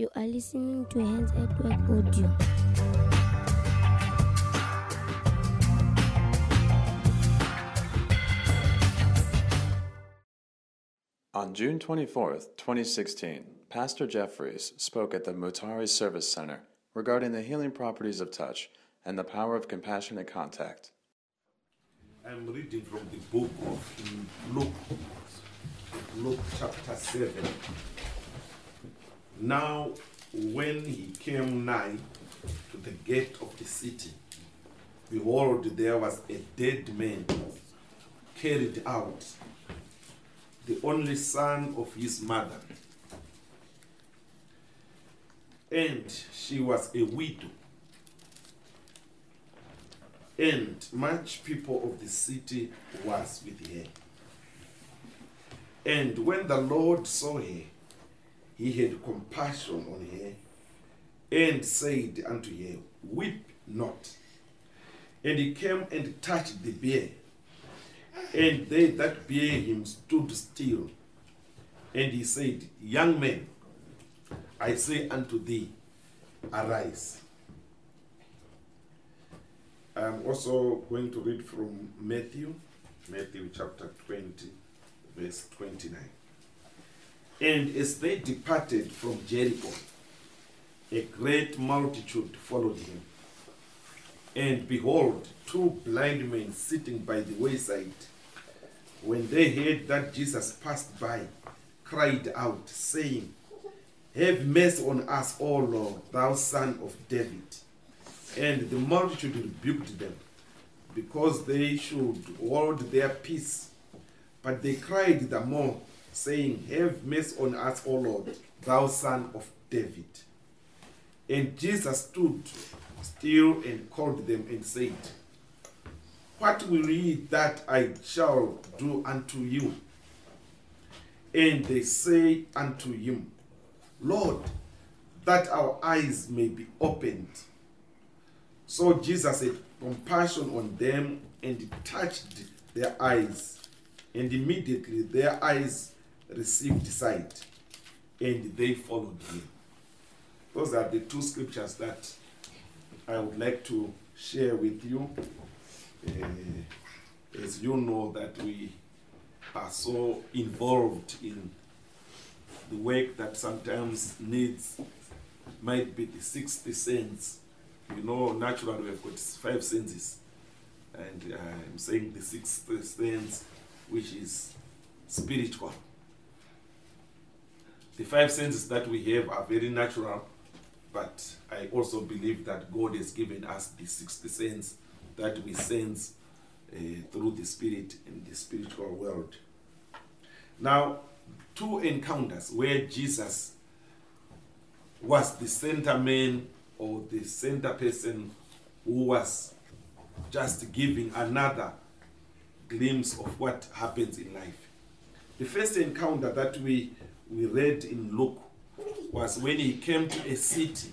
You are listening to Hands at Work Audio. On June 24th, 2016, Pastor Jefferys spoke at the Mutare Service Center regarding the healing properties of touch and the power of compassionate contact. I'm reading from the book of Luke, Luke chapter 7. Now, when he came nigh to the gate of the city, behold, there was a dead man carried out, the only son of his mother. And she was a widow and much people of the city was with her. And when the Lord saw her, he had compassion on her, and said unto her, Weep not. And he came and touched the bier, and they that bare him stood still. And he said, Young man, I say unto thee, arise. I'm also going to read from Matthew, Matthew chapter 20, verse 29. And as they departed from Jericho, a great multitude followed him. And behold, two blind men sitting by the wayside, when they heard that Jesus passed by, cried out, saying, Have mercy on us, O Lord, thou son of David. And the multitude rebuked them, because they should hold their peace. But they cried the more, saying, Have mercy on us, O Lord, thou son of David. And Jesus stood still and called them and said, What will ye that I shall do unto you? And they say unto him, Lord, that our eyes may be opened. So Jesus had compassion on them and touched their eyes, and immediately their eyes received sight, and they followed him. Those are the two scriptures that I would like to share with you. Uh, as you know, that we are so involved in the work that sometimes needs, might be the sixth sense you know, naturally we've got five senses, and I'm saying the sixth sense, which is spiritual. The five senses that we have are very natural, but I also believe that God has given us the sixth sense that we sense uh, through the spirit in the spiritual world. Now, two encounters where Jesus was the center man or the center person who was just giving another glimpse of what happens in life. The first encounter that we, we read in Luke was when he came to a city.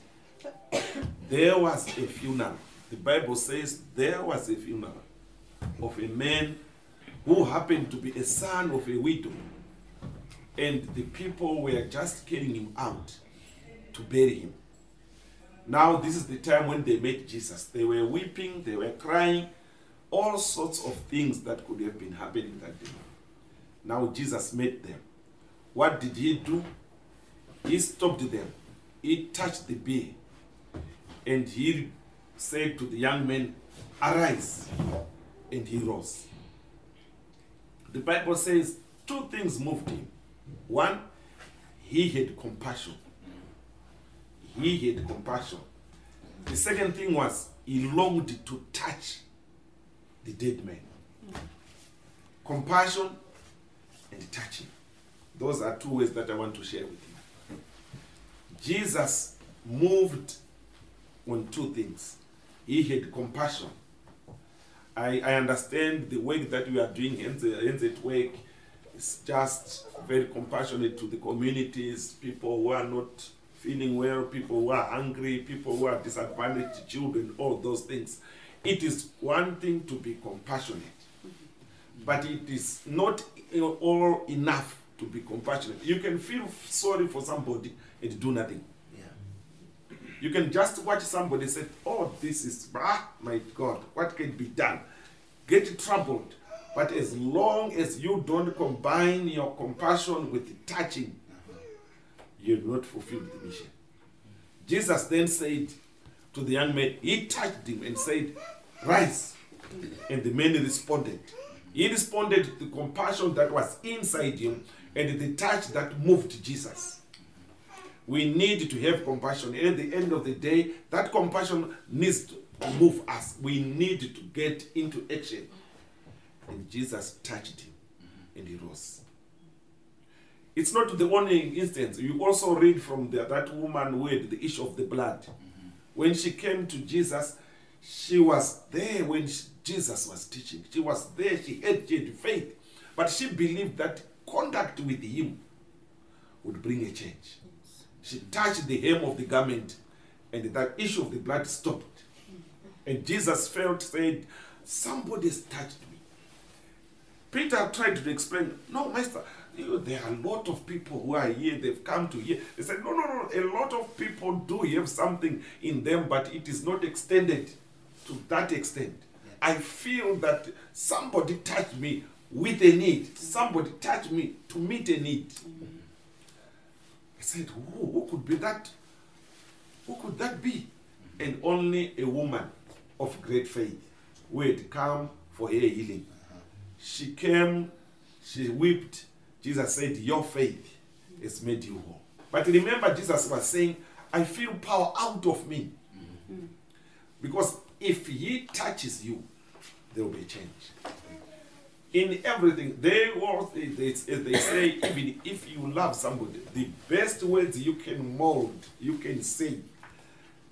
There was a funeral. The Bible says there was a funeral of a man who happened to be a son of a widow. And the people were just carrying him out to bury him. Now, this is the time when they met Jesus. They were weeping, they were crying, all sorts of things that could have been happening that day. Now, Jesus met them. What did he do? He stopped them, he touched the bier, and he said to the young man, Arise. And he rose. The Bible says two things moved him. One, he had compassion he had compassion. The second thing was he longed to touch the dead man. Compassion and touching. Those are two ways that I want to share with you. Jesus moved on two things. He had compassion. I, I understand the work that we are doing, at work, is just very compassionate to the communities, people who are not feeling well, people who are hungry, people who are disadvantaged, children, all those things. It is one thing to be compassionate, but it is not all enough to be compassionate. You can feel sorry for somebody and do nothing. Yeah. You can just watch somebody say, Oh, this is, ah, my God, what can be done? Get troubled. But as long as you don't combine your compassion with touching, you've not fulfilled the mission. Jesus then said to the young man, He touched him and said, Rise. And the man responded. He responded to the compassion that was inside him and the touch that moved Jesus. We need to have compassion. At the end of the day, that compassion needs to move us. We need to get into action. And Jesus touched him and he rose. It's not the only instance. You also read from the, that woman who had the issue of the blood. When she came to Jesus, she was there when she- Jesus was teaching. She was there, she had, she had faith. But she believed that contact with him would bring a change. She touched the hem of the garment, and that issue of the blood stopped. And Jesus felt, said, Somebody's touched me. Peter tried to explain, No, Master, you, there are a lot of people who are here, they've come to here. They said, No, no, no, a lot of people do have something in them, but it is not extended to that extent. I feel that somebody touched me with a need, somebody touched me to meet a need. I said, who, who could be that? Who could that be? And only a woman of great faith who had come for her healing. She came, she wept. Jesus said, Your faith has made you whole. But remember, Jesus was saying, I feel power out of me. Mm-hmm. Because if he touches you, there will be change. In everything, they, they, they, they say, even if you love somebody, the best words you can mold, you can say,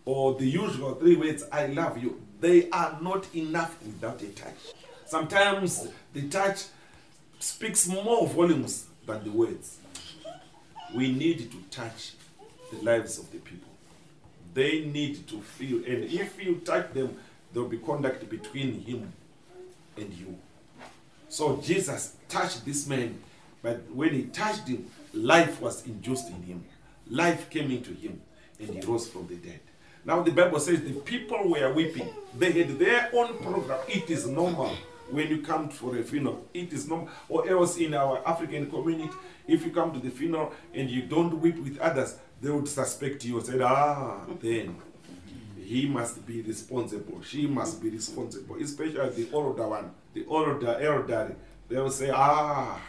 or the usual three words, I love you, they are not enough without a touch. Sometimes the touch speaks more volumes than the words. We need to touch the lives of the people. They need to feel, and if you touch them, there will be contact between him and you. So Jesus touched this man, but when he touched him, life was induced in him. Life came into him, and he rose from the dead. Now the Bible says the people were weeping. They had their own program. It is normal when you come for a funeral. It is normal. Or else in our African community, if you come to the funeral and you don't weep with others, they would suspect you and say, ah, then he must be responsible. She must be responsible. Especially the older one, the older elderly. They will say, ah,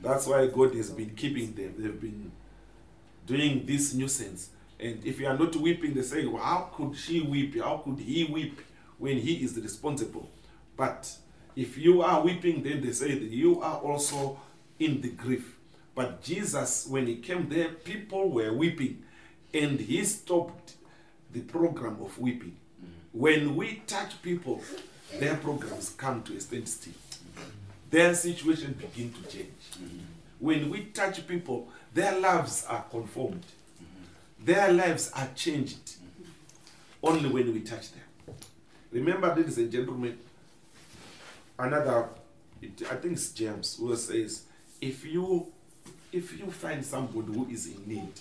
that's why God has been keeping them. They've been doing this nuisance. And if you are not weeping, they say, well, how could she weep? How could he weep when he is responsible? But if you are weeping, then they say that you are also in the grief. But Jesus, when he came there, people were weeping, and he stopped the program of weeping. When we touch people, their programs come to a standstill. Their situation begin to change. When we touch people, their lives are conformed. Their lives are changed only when we touch them. Remember, ladies and gentlemen, another, it, I think it's James who says, if you if you find somebody who is in need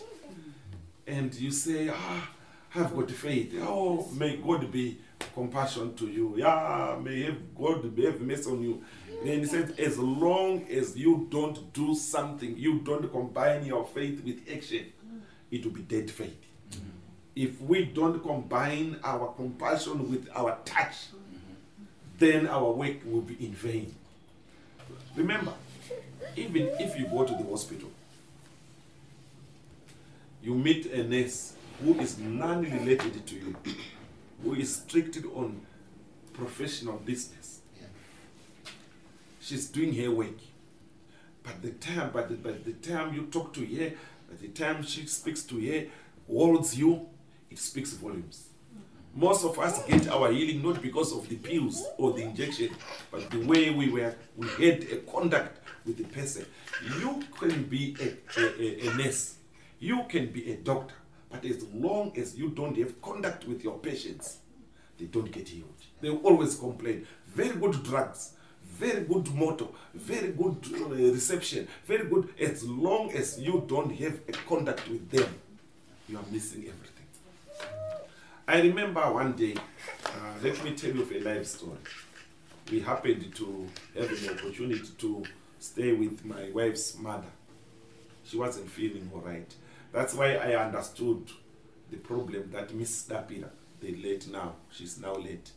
and you say, ah, have got faith, oh, may God be compassion to you, yeah, may God be have mercy on you. Then he said, as long as you don't do something, you don't combine your faith with action, it will be dead faith. Mm-hmm. If we don't combine our compassion with our touch, then our work will be in vain. Remember, even if you go to the hospital, you meet a nurse who is non related to you, who is strict on professional business. She's doing her work. But the time, but the, but the time you talk to her, by the time she speaks to her, holds you, it speaks volumes. Most of us get our healing not because of the pills or the injection, but the way we were we had a contact with the person. You can be a, a, a nurse, you can be a doctor, but as long as you don't have contact with your patients, they don't get healed. They always complain. Very good drugs, very good motto, very good uh, reception, very good. As long as you don't have a contact with them, you are missing everything. I remember one day, uh, let me tell you of a life story. We happened to have an opportunity to stay with my wife's mother. She wasn't feeling all right. That's why I understood the problem that Miss Dapira, the late now, she's now late.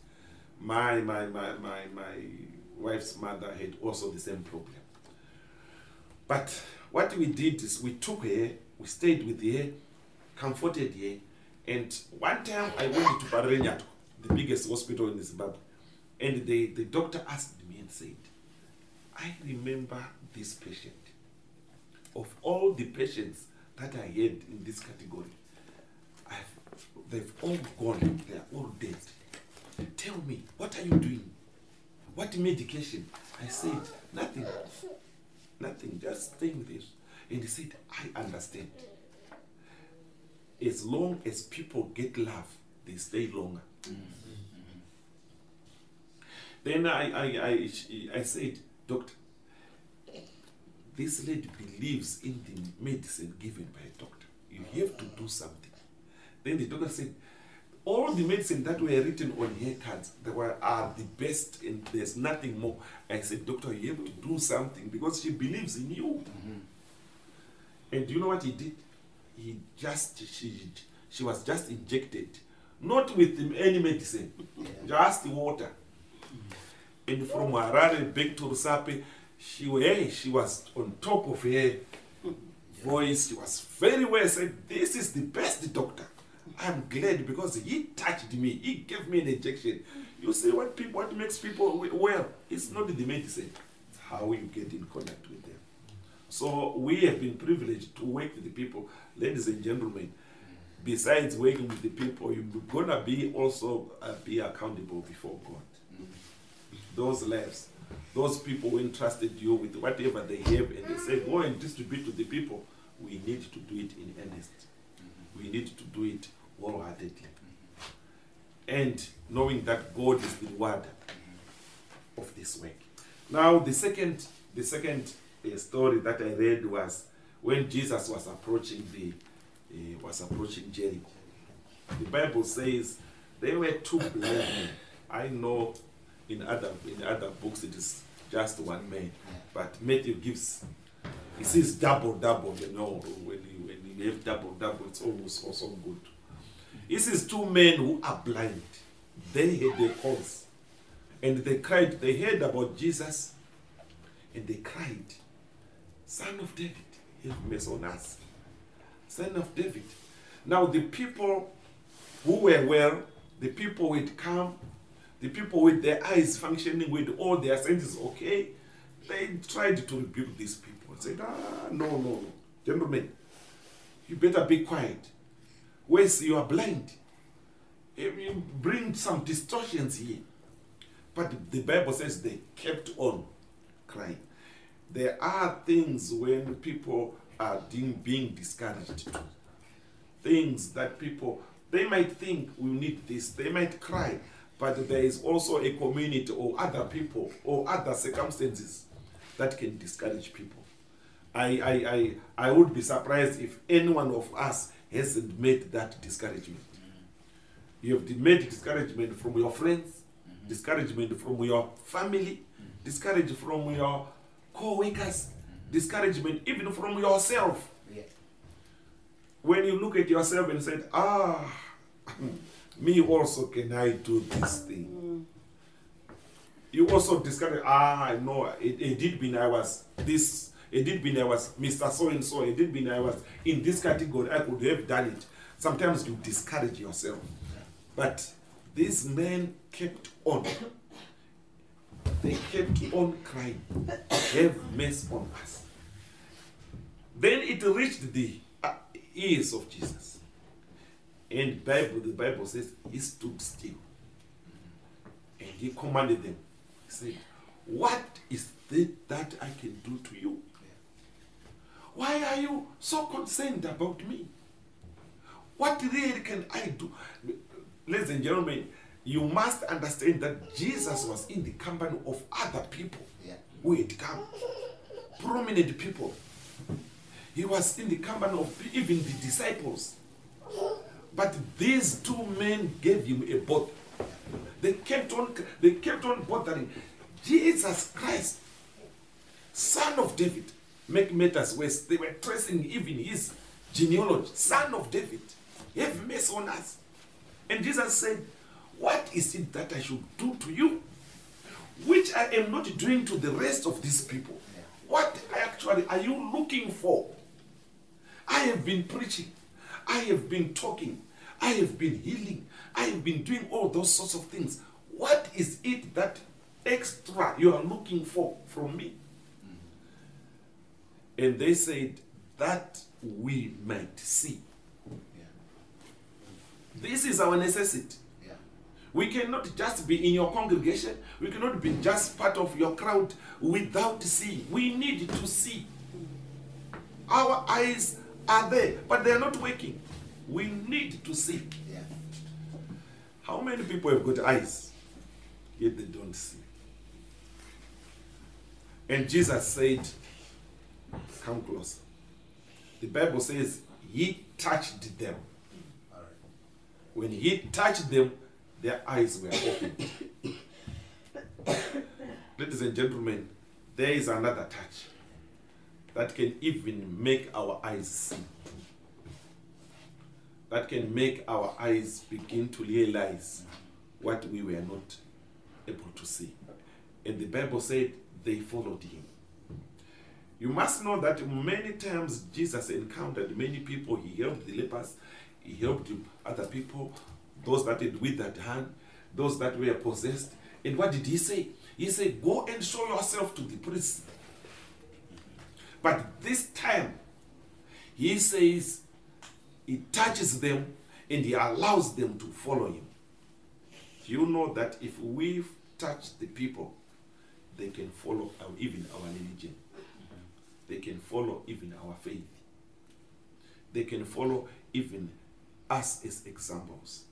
My, my, my, my, my wife's mother had also the same problem. But what we did is we took her, we stayed with her, comforted her, and one time I went to Parirenyatwa, the biggest hospital in Zimbabwe, and the, the doctor asked me and said, I remember this patient. Of all the patients that I had in this category, I've, they've all gone, they are all dead. Tell me, what are you doing? What medication? I said, nothing. Nothing, just staying there. And he said, I understand. As long as people get love, they stay longer. Then I, I, I, I said, Doctor, this lady believes in the medicine given by a doctor. You have to do something. Then the doctor said, all the medicine that were written on her cards they were are the best and there's nothing more. I said, Doctor, you have to do something because she believes in you. Mm-hmm. And do you know what he did? He just she she was just injected, not with any medicine, just water. Mm-hmm. And from Harare back to Rusape, she hey, she was on top of her voice. She was very well. Said, "This is the best doctor." I'm glad because he touched me. He gave me an injection. You see what people, what makes people well? It's not the medicine. It's how you get in contact with them. So we have been privileged to work with the people, ladies and gentlemen. Besides working with the people, you're gonna be also uh, be accountable before God. Those lives, those people who entrusted you with whatever they have, and they say, "Go and distribute to the people." We need to do it in earnest. We need to do it wholeheartedly, and knowing that God is the rewarder of this work. Now, the second, the second uh, story that I read was when Jesus was approaching the uh, was approaching Jericho. The Bible says there were two blind. I know in other in other books it is just one man, but Matthew gives he says double double. You know when you when you have double double, it's almost also good. He says two men who are blind. They had their calls, and they cried. They heard about Jesus, and they cried, "Son of David, have mercy on us." Son of David. Now the people who were well, the people with come, the people with their eyes functioning with all their senses okay, they tried to rebuke these people. And said, ah, no, no, no. Gentlemen, you better be quiet. Where's you are blind? You bring some distortions here. But the Bible says they kept on crying. There are things when people are being, discouraged. Things that people, they might think we need this, they might cry, but there is also a community or other people or other circumstances that can discourage people. I, I, I, I would be surprised if any one of us hasn't made that discouragement. You have made discouragement from your friends, discouragement from your family, discouragement from your co-workers, discouragement even from yourself. When you look at yourself and say, ah, me also can I do this thing? You also discourage, ah, I know, it, it did mean I was this, it did mean I was Mr. So and so, it did mean I was in this category, I could have done it. Sometimes you discourage yourself. But these men kept on. They kept on crying, have mercy on us. Then it reached the ears of Jesus. And Bible, the Bible says he stood still. And he commanded them. He said, What is it that I can do to you? Why are you so concerned about me? What really can I do? Ladies and gentlemen, you must understand that Jesus was in the company of other people Yeah. who had come, prominent people. He was in the company of even the disciples. But these two men gave him a bother. They kept on they kept on bothering. Jesus Christ, son of David, make matters worse. They were tracing even his genealogy, son of David. Have mercy on us. And Jesus said, What is it that I should do to you? Which I am not doing to the rest of these people. What actually are you looking for? I have been preaching. I have been talking. I have been healing. I have been doing all those sorts of things. What is it that extra you are looking for from me? Mm. And they said, That we might see. This is our necessity. Yeah. We cannot just be in your congregation. We cannot be just part of your crowd without seeing. We need to see. Our eyes are there, but they are not working. We need to see. Yeah. How many people have got eyes, yet they don't see? And Jesus said, Come closer. The Bible says, He touched them. Right. When He touched them, their eyes were opened. Ladies and gentlemen, there is another touch that can even make our eyes see. That can make our eyes begin to realize what we were not able to see. And the Bible said they followed him. You must know that many times Jesus encountered many people. He helped the lepers, he helped other people, those that had withered hand, those that were possessed. And what did he say? He said, Go and show yourself to the priest. But this time, he says, he touches them and he allows them to follow him. You know that if we touch the people, they can follow our, even our religion? They can follow even our faith. They can follow even us as examples.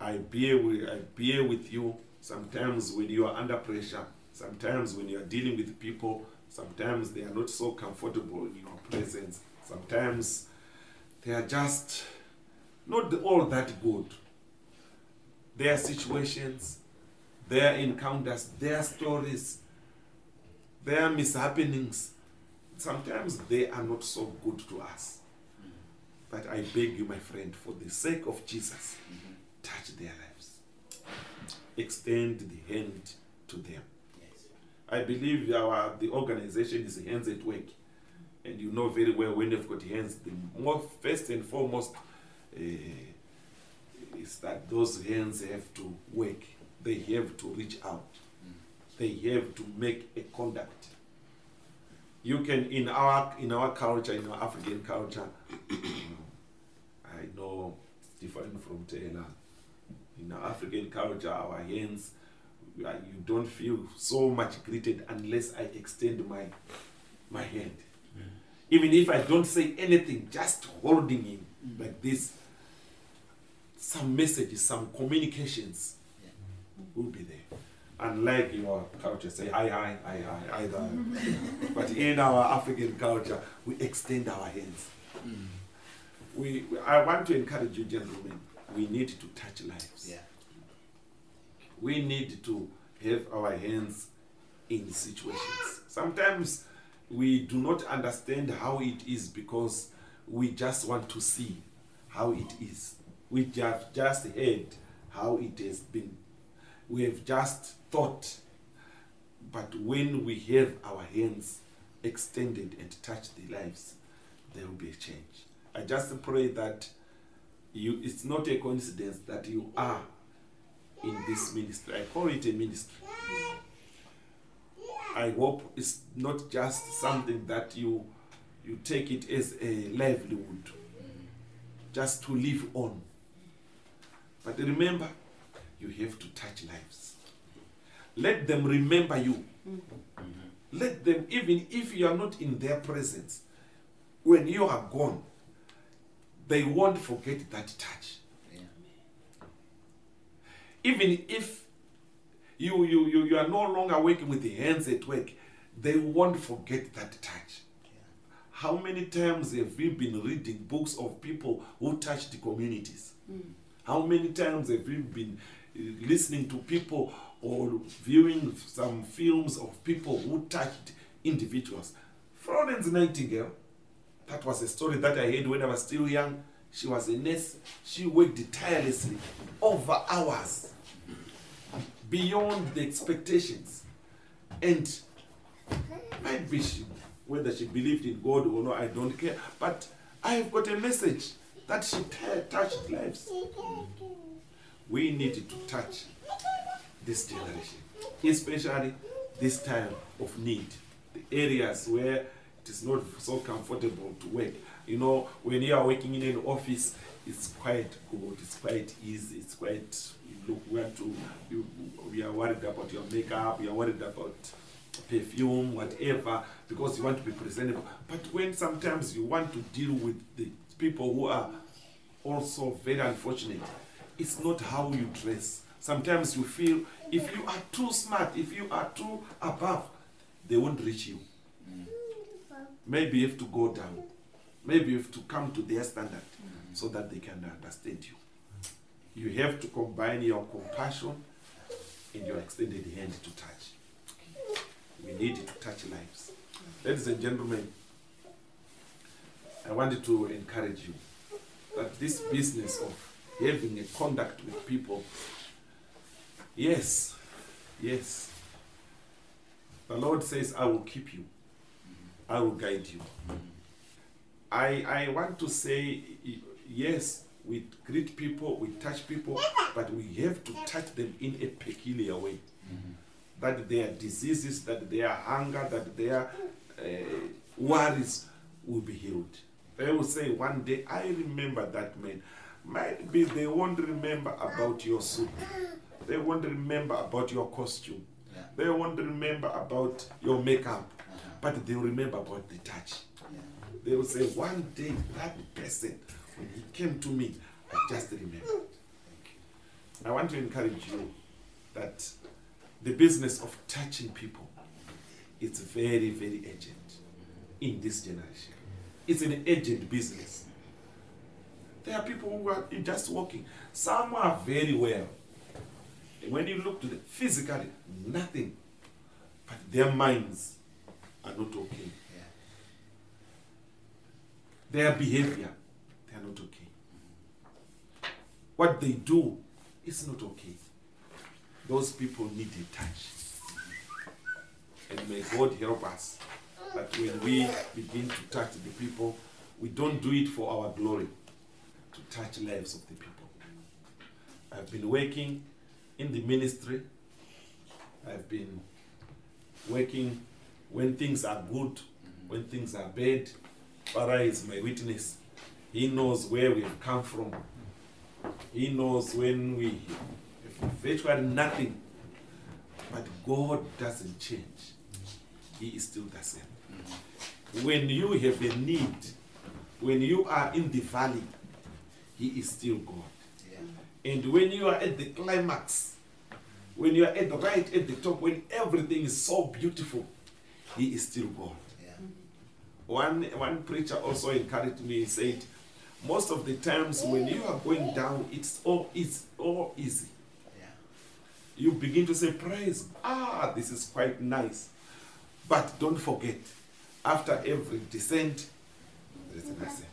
I bear with, I bear with you sometimes when you are under pressure, sometimes when you are dealing with people, sometimes they are not so comfortable in your presence, sometimes they are just not all that good. Their situations, their encounters, their stories, their mishappenings, sometimes they are not so good to us. But I beg you, my friend, for the sake of Jesus, touch their lives. Extend the hand to them. Yes. I believe our the organization is hands at work, and you know very well when they've got hands. The more first and foremost uh, is that those hands have to work. They have to reach out. They have to make a contact. You can in our in our culture, in our African culture, I know it's different from Taylor. In our African culture, our hands, you don't feel so much greeted unless I extend my my hand. Even if I don't say anything, just holding him like this, some messages, some communications will be there. Unlike your culture, say hi, hi, hi, hi, either. but in our African culture, we extend our hands. We, I want to encourage you, gentlemen. We need to touch lives. Yeah. We need to have our hands in situations. Sometimes we do not understand how it is because we just want to see how it is. We have just heard how it has been. We have just thought. But when we have our hands extended and touch the lives, there will be a change. I just pray that you it's not a coincidence that you are in this ministry. I call it a ministry. I hope it's not just something that you you take it as a livelihood, just to live on. But remember, you have to touch lives. Let them remember you. Let them, even if you are not in their presence, when you are gone, they won't forget that touch. Even if you, you, you, you are no longer working with the hands at work, they won't forget that touch. Yeah. How many times have we been reading books of people who touched the communities? How many times have we been uh, listening to people or viewing some films of people who touched individuals? Florence Nightingale, that was a story that I heard when I was still young. She was a nurse. She worked tirelessly over hours beyond the expectations. And be she, whether she believed in God or not, I don't care. But I have got a message that she touched lives. We need to touch this generation, especially this time of need, the areas where it is not so comfortable to work. You know, when you are working in an office, it's quite good, it's quite easy, it's quite you look where to you we are worried about your makeup, you are worried about perfume, whatever, because you want to be presentable. But when sometimes you want to deal with the people who are also very unfortunate, it's not how you dress. Sometimes you feel if you are too smart, if you are too above, they won't reach you. Maybe you have to go down. Maybe you have to come to their standard so that they can understand you. You have to combine your compassion and your extended hand to touch. We need to touch lives. Ladies and gentlemen, I wanted to encourage you that this business of having a contact with people, yes, yes, the Lord says, I will keep you, I will guide you. I, I want to say, yes, we greet people, we touch people, but we have to touch them in a peculiar way. That their diseases, that their hunger, that their uh, worries will be healed. They will say one day, I remember that man. Might be they won't remember about your suit. They won't remember about your costume. Yeah. They won't remember about your makeup. But they'll remember about the touch. Yeah. They will say, one day that person, when he came to me, I just remember. Hmm. I want to encourage you that the business of touching people is very, very urgent in this generation. It's an urgent business. There are people who are just walking. Some are very well. When you look to them physically, nothing. But their minds are not okay. Yeah. Their behavior, they are not okay. What they do is not okay. Those people need a touch. And may God help us that when we begin to touch the people, we don't do it for our glory, to touch lives of the people. I've been working in the ministry. I've been working when things are good, when things are bad. Father is my witness. He knows where we've come from. He knows when we have virtually nothing. But God doesn't change. He is still the same. When you have a need, when you are in the valley, He is still God. Yeah. And when you are at the climax, when you are at the right at the top, when everything is so beautiful, He is still God. Yeah. One one preacher also encouraged me. He said, most of the times when you are going down, it's all it's all easy. Yeah. You begin to say, praise. Ah, this is quite nice. But don't forget, after every descent, there is an ascent.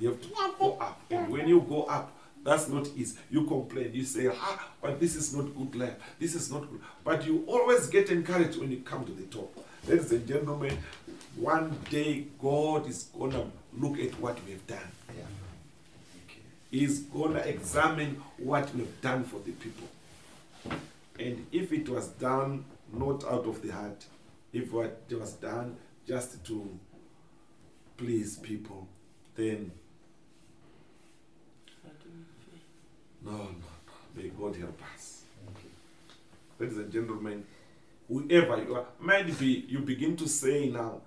You have to go up. And when you go up, that's not easy. You complain. You say, ah, but this is not good life. This is not good. But you always get encouraged when you come to the top. Ladies and gentlemen, one day God is going to look at what we have done. Yeah. Okay. He's going to examine what we've done for the people. And if it was done not out of the heart, if what was done just to please people, then no, no, no. May God help us. Ladies and gentlemen, whoever you are, might be you begin to say now,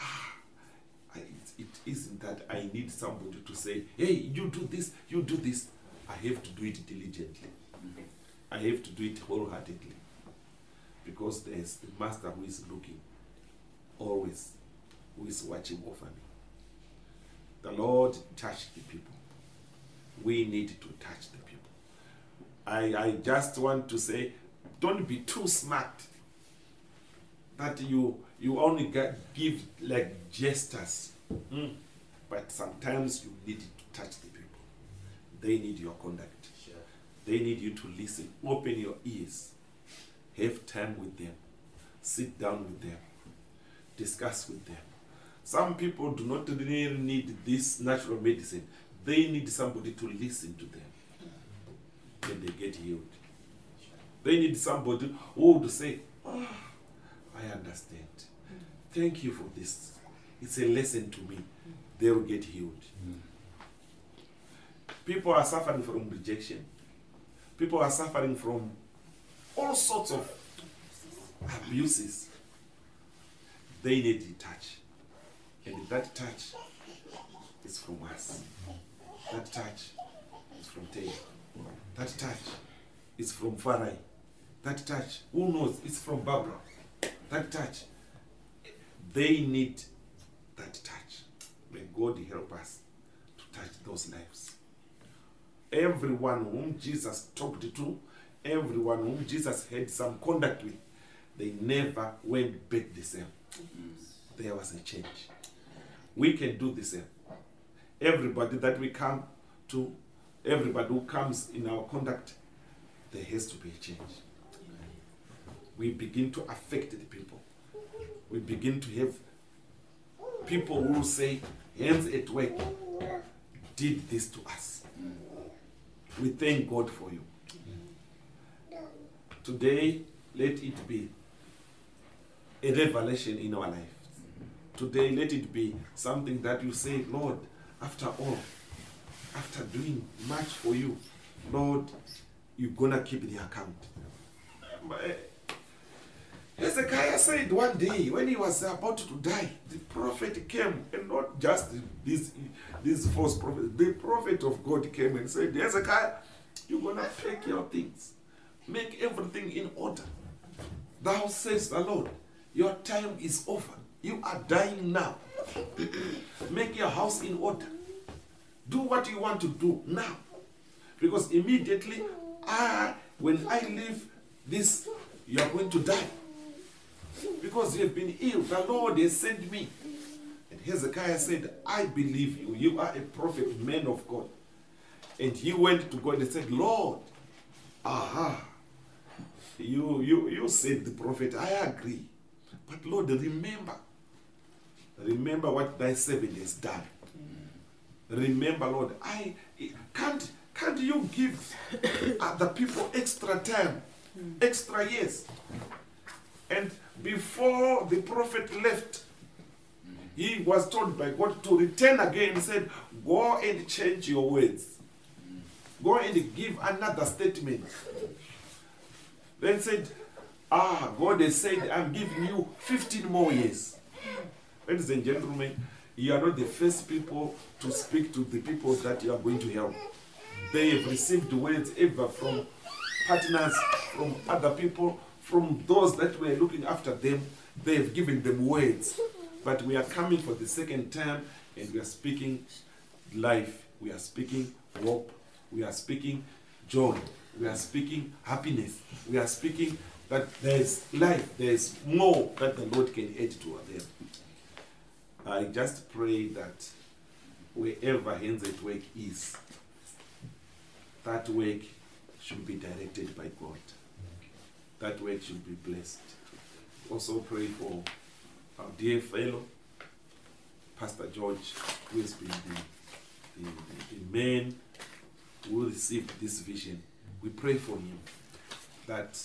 ah, it, isn't that I need somebody to say, hey, you do this, you do this. I have to do it diligently. I have to do it wholeheartedly. Because there's the master who is looking always who is watching over me. The Lord touched the people. We need to touch the people. I, I just want to say, don't be too smart that you you only get, give like gestures. Mm. But sometimes you need to touch the people. They need your conduct. Sure. They need you to listen. Open your ears. Have time with them. Sit down with them. Discuss with them. Some people do not really need this natural medicine. They need somebody to listen to them. Then they get healed. They need somebody who would say, oh, I understand. Thank you for this. It's a lesson to me. They will get healed. People are suffering from rejection. People are suffering from all sorts of abuses. They need the touch. And that touch is from us. That touch is from Tay. That touch is from Farai. That touch, who knows, it's from Barbara. That touch, they need that touch. May God help us to touch those lives. Everyone whom Jesus talked to, everyone whom Jesus had some contact with, they never went back the same. There was a change. We can do the same. Everybody that we come to, everybody who comes in our contact, there has to be a change. We begin to affect the people. We begin to have people who say, hands at work did this to us. We thank God for you. Today, let it be a revelation in our lives. Today, let it be something that you say, Lord, after all, after doing much for you, Lord, you're gonna keep the account. Eh, Hezekiah said one day when he was about to die, the prophet came, and not just this, this false prophet, the prophet of God came and said, Hezekiah, you're gonna take your things, make everything in order. Thou says the Lord, your time is over. You are dying now. make your house in order. Do what you want to do now. Because immediately, I, when I leave this, you are going to die. Because you have been ill, the Lord has sent me. And Hezekiah said, I believe you. You are a prophet, man of God. And he went to God and said, Lord, aha, you, you, you said the prophet, I agree. But Lord, remember, remember what thy servant has done. Remember, Lord, I can't can't you give uh, other people extra time, extra years? And before the prophet left, he was told by God to return again. He said, Go and change your words. Go and give another statement. Then said, Ah, God has said, I'm giving you 15 more years. Ladies and gentlemen, you are not the first people to speak to the people that you are going to help. They have received words ever from partners, from other people, from those that were looking after them. They have given them words. But we are coming for the second time and we are speaking life. We are speaking hope. We are speaking joy. We are speaking happiness. We are speaking that there is life, there is more that the Lord can add to them. I just pray that wherever hands at work is, that work should be directed by God. That work should be blessed. Also pray for our dear fellow, Pastor George, who has been the, the, the, man who received this vision. We pray for him that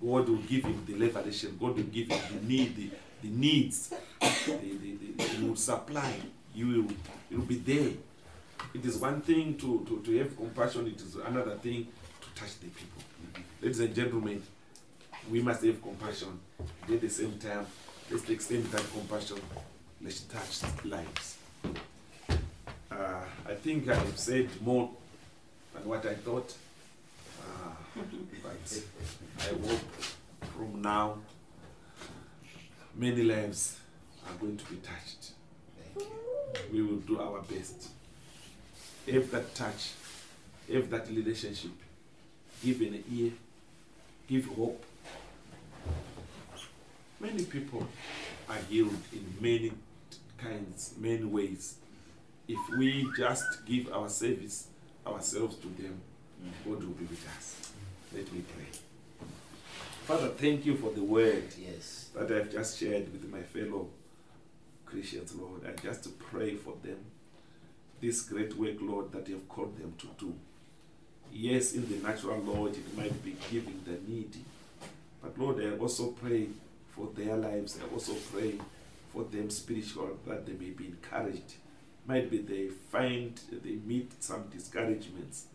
God will give him the revelation, God will give him the need, the, the needs, he will supply. You will, it will be there. It is one thing to, to, to have compassion, it is another thing to touch the people. Ladies and gentlemen, we must have compassion. At the same time, let's extend that compassion. Let's touch lives. Uh, I think I have said more than what I thought. Uh, but I hope from now many lives are going to be touched. We will do our best. Have that touch, have that relationship, give an ear, give hope. Many people are healed in many kinds, many ways. If we just give our service, ourselves to them, God will be with us. Let me pray. Father, thank you for the word Yes. that I've just shared with my fellow Christians, Lord. I just pray for them. This great work, Lord, that you have called them to do. Yes, in the natural, Lord, it might be giving the needy. But Lord, I also pray for their lives. I also pray for them spiritual, that they may be encouraged. Might be they find, they meet some discouragements,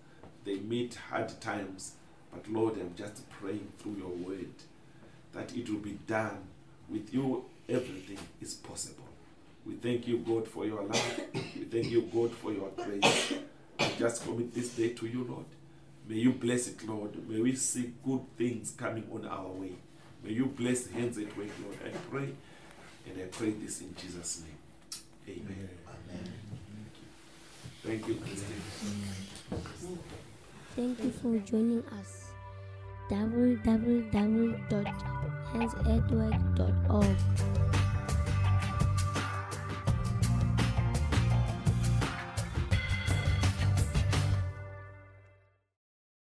they meet hard times. But Lord, I'm just praying through your word that it will be done. With you, everything is possible. We thank you, God, for your love. we thank you, God, for your grace. I just commit this day to you, Lord. May you bless it, Lord. May we see good things coming on our way. May you bless the hands at work, Lord. I pray, and I pray this in Jesus' name. Amen. Amen. Thank you, Christine. Thank you for joining us. www.handsatwork.org